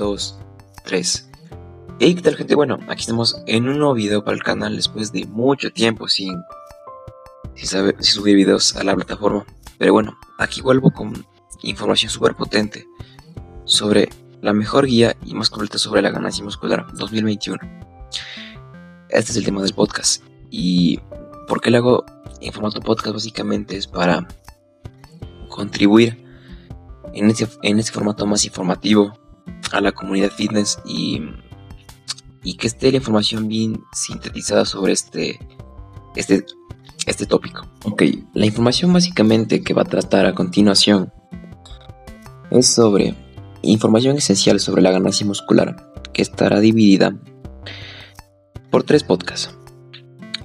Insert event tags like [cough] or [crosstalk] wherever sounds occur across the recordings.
2, 3. Hey, ¿qué tal gente? Bueno, aquí estamos en un nuevo video para el canal después de mucho tiempo sin, sin, subir videos a la plataforma. Pero bueno, aquí vuelvo con información súper potente sobre la mejor guía y más completa sobre la ganancia muscular 2021. Este es el tema del podcast. ¿Y por qué le hago en formato podcast? Básicamente es para contribuir en este, en este formato más informativo a la comunidad fitness y, y que esté la información bien sintetizada sobre este, este, este tópico. Ok, la información básicamente que va a tratar a continuación es sobre información esencial sobre la ganancia muscular que estará dividida por tres podcasts,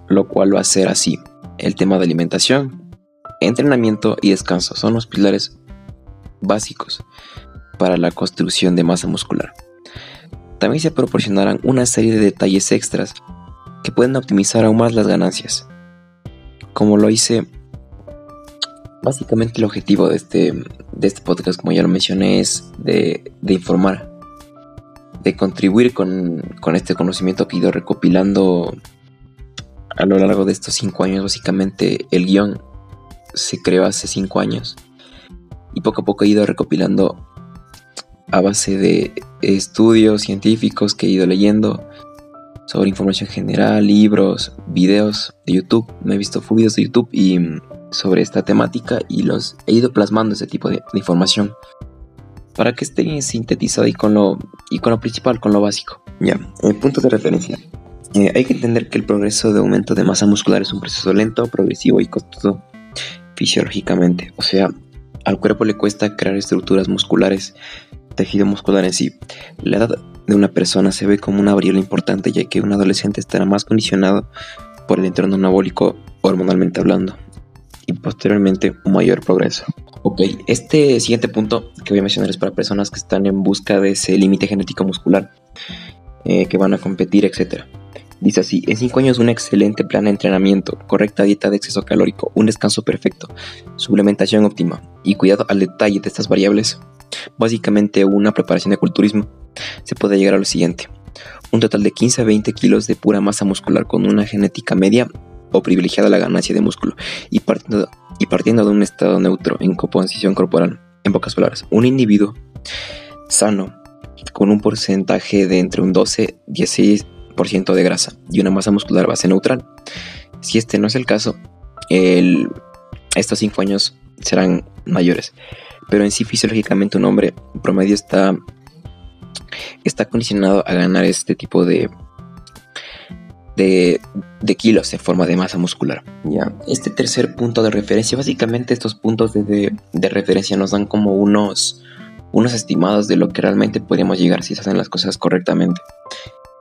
lo cual va a ser así. El tema de alimentación, entrenamiento y descanso son los pilares básicos para la construcción de masa muscular. También se proporcionarán una serie de detalles extras que pueden optimizar aún más las ganancias. Como lo hice, básicamente el objetivo de este, de este podcast, como ya lo mencioné, es de, informar, de contribuir con, con este conocimiento que he ido recopilando a lo largo de estos cinco años. Básicamente el guion se creó hace cinco años y poco a poco he ido recopilando a base de estudios científicos que he ido leyendo sobre información general, libros, videos de YouTube. Me he visto videos de YouTube y mm, sobre esta temática y los he ido plasmando ese tipo de, información para que esté sintetizado y con lo y con lo principal, con lo básico. Ya, el punto de referencia. Eh, hay que entender que el progreso de aumento de masa muscular es un proceso lento, progresivo y costoso fisiológicamente. O sea, al cuerpo le cuesta crear estructuras musculares, tejido muscular en sí. La edad de una persona se ve como una variable importante ya que un adolescente estará más condicionado por el entorno anabólico hormonalmente hablando y posteriormente un mayor progreso. Ok, este siguiente punto que voy a mencionar es para personas que están en busca de ese límite genético muscular, eh, que van a competir, etc. Dice así, en 5 años un excelente plan de entrenamiento, correcta dieta de exceso calórico, un descanso perfecto, suplementación óptima y cuidado al detalle de estas variables, básicamente una preparación de culturismo, se puede llegar a lo siguiente. Un total de 15 a 20 kilos de pura masa muscular con una genética media o privilegiada la ganancia de músculo y partiendo, de un estado neutro en composición corporal. En pocas palabras, un individuo sano con un porcentaje de entre un 12 y 16 de grasa y una masa muscular base neutral. Si este no es el caso, estos 5 años serán mayores. Pero en sí fisiológicamente un hombre promedio está, está condicionado a ganar este tipo de, de, kilos en forma de masa muscular. ¿ya? Este tercer punto de referencia, básicamente estos puntos de, de, referencia nos dan como unos, unos estimados de lo que realmente podríamos llegar si se hacen las cosas correctamente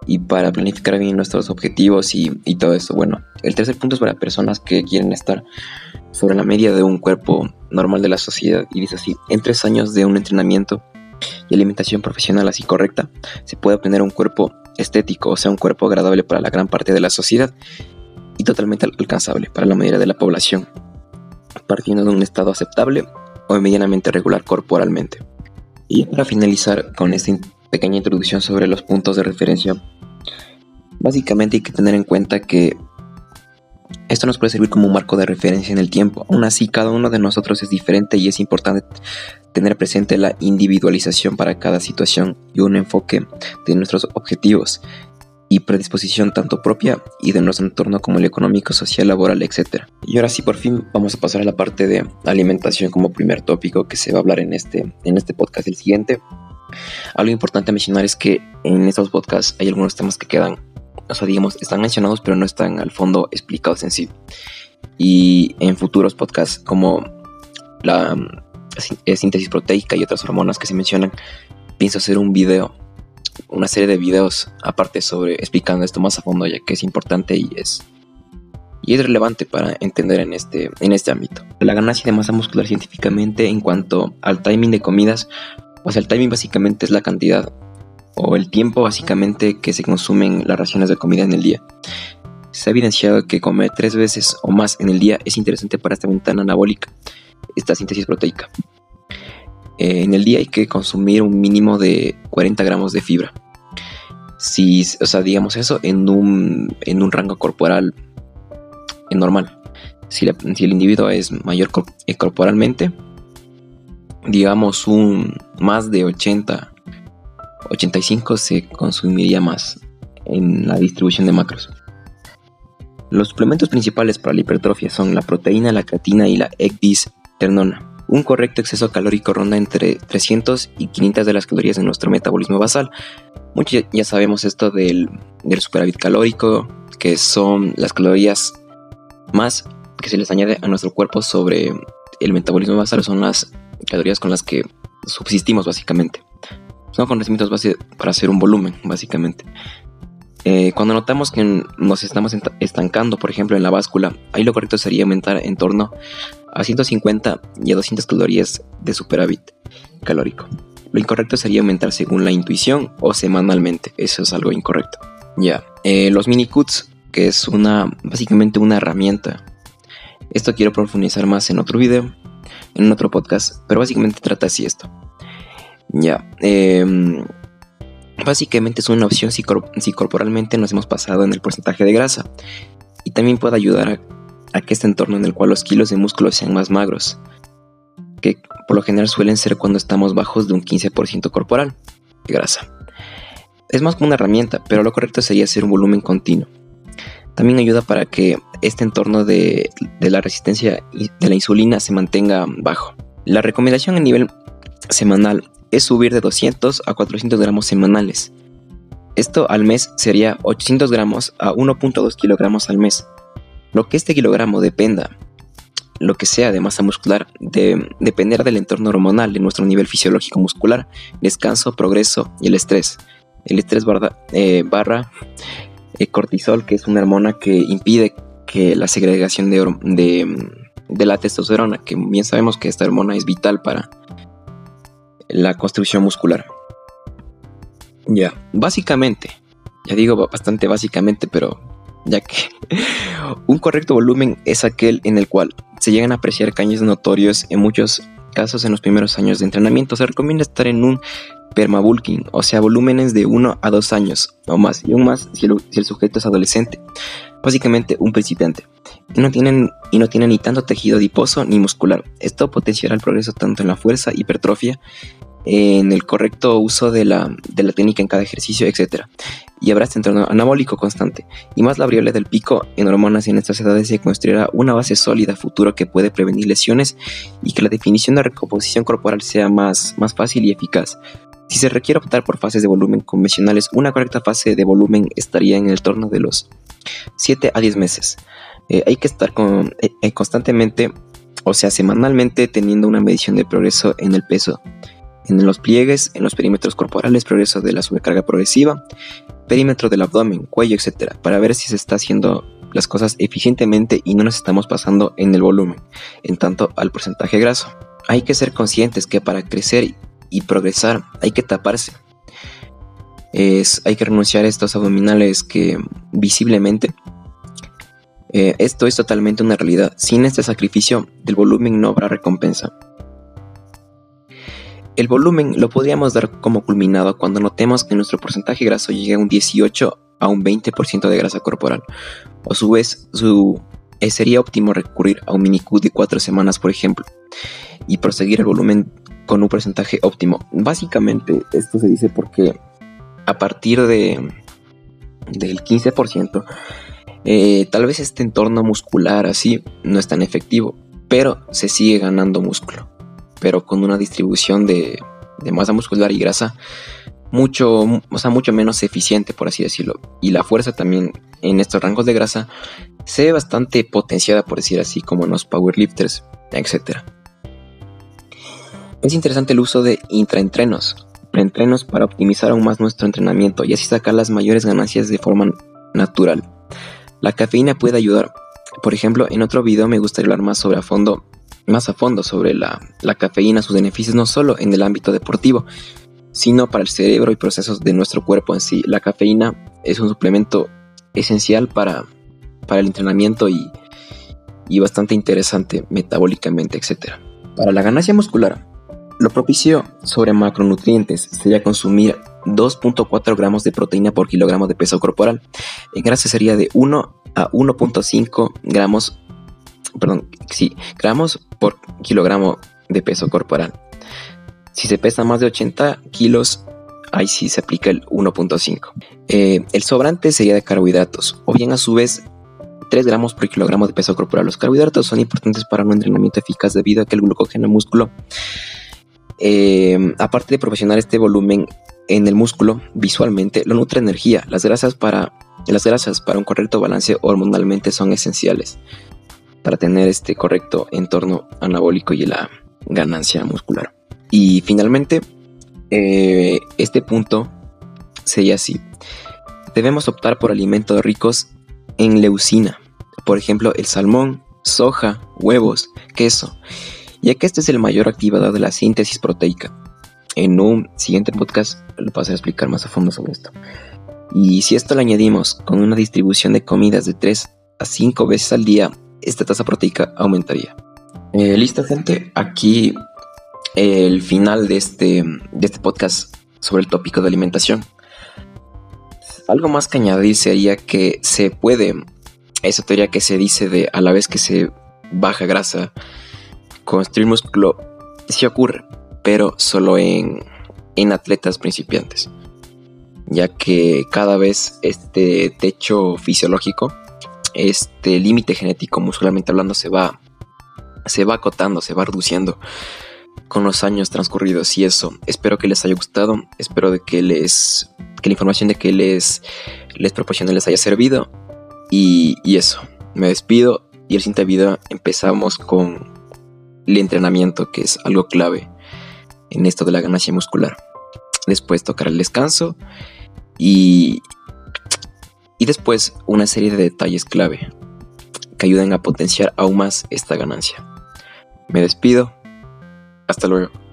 y para planificar bien nuestros objetivos y, todo eso. Bueno, el tercer punto es para personas que quieren estar sobre la media de un cuerpo normal de la sociedad y dice así, en tres años de un entrenamiento y alimentación profesional así correcta, se puede obtener un cuerpo estético, o sea, un cuerpo agradable para la gran parte de la sociedad y totalmente alcanzable para la mayoría de la población, partiendo de un estado aceptable o medianamente regular corporalmente. Y para finalizar con esta pequeña introducción sobre los puntos de referencia. Básicamente hay que tener en cuenta que esto nos puede servir como un marco de referencia en el tiempo. Aún así, cada uno de nosotros es diferente y es importante tener presente la individualización para cada situación y un enfoque de nuestros objetivos y predisposición tanto propia y de nuestro entorno como el económico, social, laboral, etc. Y ahora sí, por fin vamos a pasar a la parte de alimentación como primer tópico que se va a hablar en este, en este podcast. El siguiente algo importante a mencionar es que en estos podcasts hay algunos temas que quedan, o sea, digamos, están mencionados pero no están al fondo explicados en sí. Y en futuros podcasts como la eh, síntesis proteica y otras hormonas que se mencionan, pienso hacer un video, una serie de videos aparte sobre explicando esto más a fondo ya que es importante y es y es relevante para entender en este, en este ámbito. La ganancia de masa muscular científicamente en cuanto al timing de comidas o sea, el timing básicamente es la cantidad o el tiempo básicamente que se consumen las raciones de comida en el día. Se ha evidenciado que comer tres veces o más en el día es interesante para esta ventana anabólica, esta síntesis proteica. eh, en el día hay que consumir un mínimo de 40 gramos de fibra. Si, o sea, digamos eso en un, en un rango corporal normal. Si, si, el individuo es mayor eh, corporalmente, digamos un más de 80, 85 se consumiría más en la distribución de macros. Los suplementos principales para la hipertrofia son la proteína, la creatina y la ternona. Un correcto exceso calórico ronda entre 300 y 500 de las calorías en nuestro metabolismo basal. Muchos ya sabemos esto del, del superávit calórico, que son las calorías más que se les añade a nuestro cuerpo sobre el metabolismo basal, son las calorías con las que subsistimos básicamente. Son conocimientos base para hacer un volumen, básicamente. Eh, cuando notamos que nos estamos estancando, por ejemplo, en la báscula, ahí lo correcto sería aumentar en torno a 150 y a 200 calorías de superávit calórico. Lo incorrecto sería aumentar según la intuición o semanalmente. Eso es algo incorrecto. Ya, eh, los mini cuts, que es una básicamente una herramienta. Esto quiero profundizar más en otro video, en otro podcast, pero básicamente trata así esto. Ya, eh, Básicamente es una opción si, corporalmente nos hemos pasado en el porcentaje de grasa y también puede ayudar a, que este entorno en el cual los kilos de músculo sean más magros, que por lo general suelen ser cuando estamos bajos de un 15% corporal de grasa. Es más como una herramienta, pero lo correcto sería hacer un volumen continuo. También ayuda para que este entorno de, de la resistencia de la insulina se mantenga bajo. La recomendación a nivel semanal es subir de 200 a 400 gramos semanales. Esto al mes sería 800 gramos a 1.2 kilogramos al mes. Lo que este kilogramo dependa, lo que sea de masa muscular, de depender del entorno hormonal, de nuestro nivel fisiológico muscular, descanso, progreso y el estrés. El estrés barra, eh, barra eh, cortisol, que es una hormona que impide que la segregación de, de la testosterona, que bien sabemos que esta hormona es vital para la construcción muscular. Ya, básicamente, ya digo bastante básicamente, pero ya que [laughs] un correcto volumen es aquel en el cual se llegan a apreciar caños notorios en muchos casos en los primeros años de entrenamiento. Se recomienda estar en un permabulking, o sea, volúmenes de 1 a 2 años o más, y aún más si el sujeto es adolescente, básicamente un principiante y no tienen, y no tienen ni tanto tejido adiposo ni muscular. Esto potenciará el progreso tanto en la fuerza, hipertrofia, en el correcto uso de la, de la técnica en cada ejercicio, etc. Y habrá este entorno anabólico constante. Y más la variable del pico en hormonas en estas edades se construirá una base sólida futuro que puede prevenir lesiones y que la definición de recomposición corporal sea más, más fácil y eficaz. Si se requiere optar por fases de volumen convencionales, una correcta fase de volumen estaría en el torno de los 7 a 10 meses. Eh, hay que estar eh, eh, constantemente, o sea, semanalmente, teniendo una medición de progreso en el peso, en los pliegues, en los perímetros corporales, progreso de la sobrecarga progresiva, perímetro del abdomen, cuello, etc., para ver si se está haciendo las cosas eficientemente y no nos estamos pasando en el volumen, en tanto al porcentaje graso. Hay que ser conscientes que para crecer y progresar hay que taparse. Hay que renunciar a estos abdominales que visiblemente eh, esto es totalmente una realidad. Sin este sacrificio del volumen no habrá recompensa. El volumen lo podríamos dar como culminado cuando notemos que nuestro porcentaje graso llega a un 18 a un 20% de grasa corporal. A su vez, su, eh, sería óptimo recurrir a un mini-Q de 4 semanas, por ejemplo, y proseguir el volumen con un porcentaje óptimo. Básicamente, esto se dice porque a partir de, del 15%, eh, tal vez este entorno muscular así no es tan efectivo, pero se sigue ganando músculo. Pero con una distribución de, masa muscular y grasa mucho, o sea, mucho menos eficiente, por así decirlo. Y la fuerza también en estos rangos de grasa se ve bastante potenciada, por decir así, como en los powerlifters, etc. Es interesante el uso de intraentrenos, preentrenos para optimizar aún más nuestro entrenamiento y así sacar las mayores ganancias de forma natural. La cafeína puede ayudar. Por ejemplo, en otro video me gustaría hablar más sobre a fondo, más a fondo sobre la, cafeína, sus beneficios no solo en el ámbito deportivo, sino para el cerebro y procesos de nuestro cuerpo en sí. La cafeína es un suplemento esencial para, para el entrenamiento y, y bastante interesante metabólicamente, etc. Para la ganancia muscular, Lo propicio sobre macronutrientes sería consumir 2.4 gramos de proteína por kilogramo de peso corporal. En grasa sería de 1 a 1.5 gramos, perdón, sí, gramos por kilogramo de peso corporal. Si se pesa más de 80 kilos, ahí sí se aplica el 1.5. Eh, el sobrante sería de carbohidratos, o bien a su vez 3 gramos por kilogramo de peso corporal. Los carbohidratos son importantes para un entrenamiento eficaz debido a que el glucógeno músculo, eh, aparte de proporcionar este volumen en el músculo visualmente, lo nutre energía. Las grasas para, las grasas para un correcto balance hormonalmente son esenciales para tener este correcto entorno anabólico y la ganancia muscular. Y finalmente, eh, este punto sería así. Debemos optar por alimentos ricos en leucina, por ejemplo el salmón, soja, huevos, queso, ya que este es el mayor activador de la síntesis proteica. En un siguiente podcast lo paso a explicar más a fondo sobre esto. Y si esto lo añadimos con una distribución de comidas de 3 a 5 veces al día, esta tasa proteica aumentaría. Eh, Listo gente, aquí el final de este, de este podcast sobre el tópico de alimentación. Algo más que añadir sería que se puede, esa teoría que se dice de a la vez que se baja grasa, construir músculo, sí ocurre, pero solo en, en atletas principiantes, ya que cada vez este techo fisiológico, este límite genético muscularmente hablando se va, se va acotando, se va reduciendo con los años transcurridos y eso. Espero que les haya gustado, espero de que les que la información de que les les proporcioné les haya servido y, y eso. Me despido y el siguiente video empezamos con el entrenamiento que es algo clave en esto de la ganancia muscular. Después tocar el descanso y y después una serie de detalles clave que ayuden a potenciar aún más esta ganancia. Me despido hasta luego.